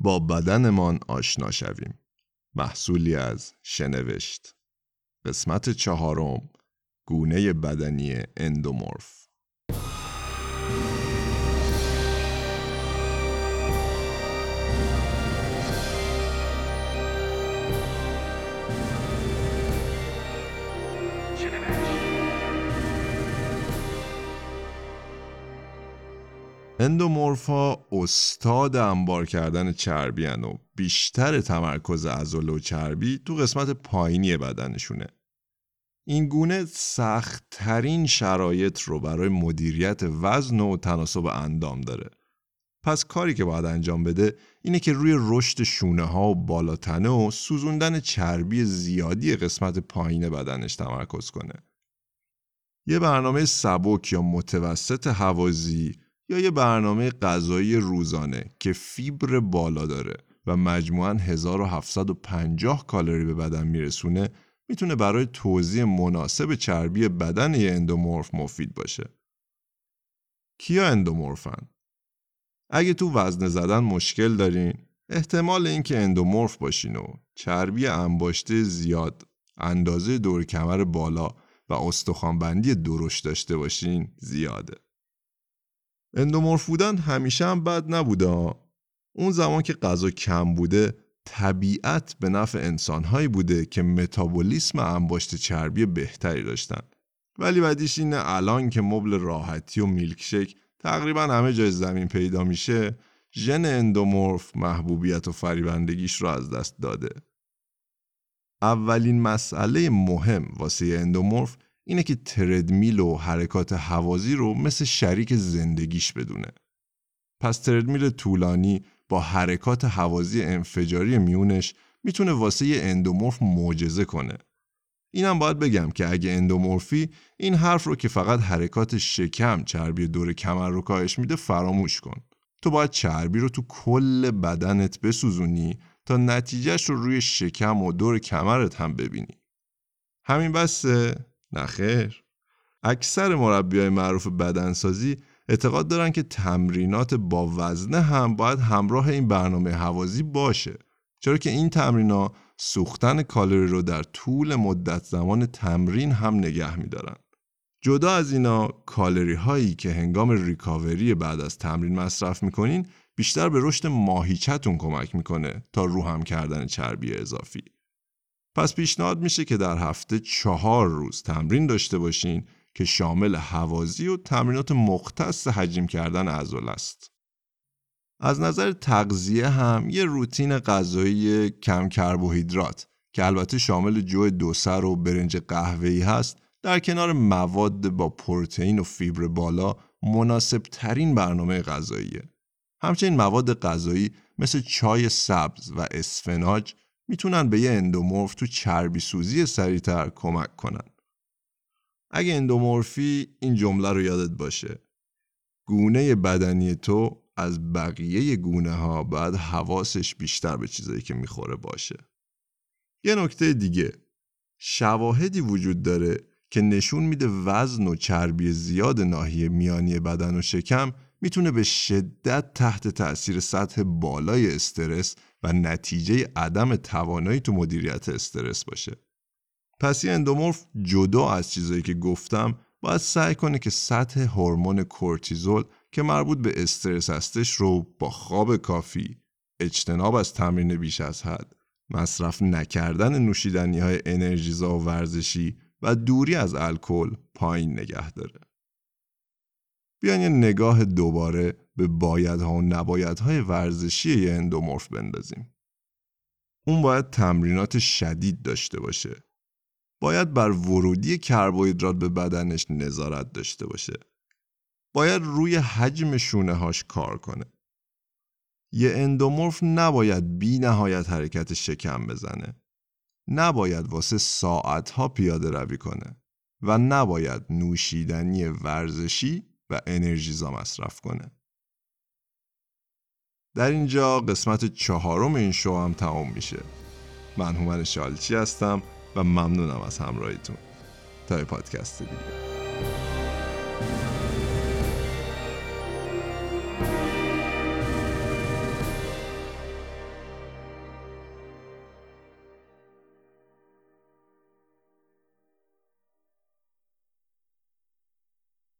با بدنمان آشنا شویم. محصولی از شنوشت. قسمت چهارم گونه بدنی اندومورف. اندومورفا استاد انبار کردن چربی و بیشتر تمرکز عضله و چربی تو قسمت پایینی بدنشونه. این گونه سختترین شرایط رو برای مدیریت وزن و تناسب اندام داره. پس کاری که باید انجام بده اینه که روی رشد شونه ها و بالاتنه و سوزوندن چربی زیادی قسمت پایین بدنش تمرکز کنه. یه برنامه سبک یا متوسط حوازی یا یه برنامه غذایی روزانه که فیبر بالا داره و مجموعاً 1750 کالری به بدن میرسونه می‌تونه برای توزیع مناسب چربی بدن یه اندومورف مفید باشه. کیا اندومورفن؟ اگه تو وزن زدن مشکل دارین احتمال اینکه اندومورف باشین و چربی انباشته زیاد اندازه دور کمر بالا و استخوانبندی درشت داشته باشین زیاده. اندومورف بودن همیشه هم بد نبوده اون زمان که غذا کم بوده طبیعت به نفع انسانهایی بوده که متابولیسم انباشت چربی بهتری داشتن. ولی بعدیش اینه الان که مبل راحتی و میلکشک تقریبا همه جای زمین پیدا میشه ژن اندومورف محبوبیت و فریبندگیش رو از دست داده. اولین مسئله مهم واسه اندومورف اینه که تردمیل و حرکات حوازی رو مثل شریک زندگیش بدونه. پس تردمیل طولانی با حرکات حوازی انفجاری میونش می‌تونه واسه اندومورف معجزه کنه. اینم باید بگم که اگه اندومورفی این حرف رو که فقط حرکات شکم چربی دور کمر رو کاهش میده فراموش کن. تو باید چربی رو تو کل بدنت بسوزونی تا نتیجهش رو روی شکم و دور کمرت هم ببینی. همین بسه نخیر اکثر مربی های معروف بدنسازی اعتقاد دارن که تمرینات با وزنه هم باید همراه این برنامه حوازی باشه. چرا که این تمرینا سوختن کالری رو در طول مدت زمان تمرین هم نگه میدارن. جدا از اینا کالری هایی که هنگام ریکاوری بعد از تمرین مصرف می‌کنین بیشتر به رشد ماهیچتون کمک می‌کنه تا رو هم کردن چربی اضافی. پس پیشنهاد میشه که در هفته چهار روز تمرین داشته باشین که شامل حوازی و تمرینات مختص حجیم کردن عضله است. از نظر تغذیه هم یه روتین غذایی کم کربوهیدرات که البته شامل جو دوسر و برنج قهوه‌ای هست در کنار مواد با پروتئین و فیبر بالا مناسب ترین برنامه غذاییه. همچنین مواد غذایی مثل چای سبز و اسفناج می‌تونن به یه اندومورف تو چربی سوزی سریعتر کمک کنن. اگه اندومورفی این جمله رو یادت باشه. گونه بدنی تو از بقیه گونه ها باید حواسش بیشتر به چیزایی که می‌خوره باشه. یه نکته دیگه شواهدی وجود داره که نشون میده وزن و چربی زیاد ناحیه میانی بدن و شکم می‌تونه به شدت تحت تأثیر سطح بالای استرس و نتیجه عدم توانایی تو مدیریت استرس باشه. پس یه اندومورف جدا از چیزایی که گفتم باید سعی کنه که سطح هورمون کورتیزول که مربوط به استرس هستش رو با خواب کافی، اجتناب از تمرین بیش از حد، مصرف نکردن نوشیدنی های انرژیزا و ورزشی و دوری از الکل پایین نگه داره. بیان یه نگاه دوباره به بایدها و نبایدهای ورزشی یه اندومورف بندازیم. اون باید تمرینات شدید داشته باشه. باید بر ورودی کربوهیدرات به بدنش نظارت داشته باشه. باید روی حجم شونه هاش کار کنه. یه اندومورف نباید بی نهایت حرکت شکم بزنه. نباید واسه ساعتها پیاده روی کنه و نباید نوشیدنی ورزشی و انرژیزا مصرف کنه. در اینجا قسمت چهارم این شو هم تمام میشه. من هومن شالچی هستم و ممنونم از همراهیتون. تا پادکست دیگه.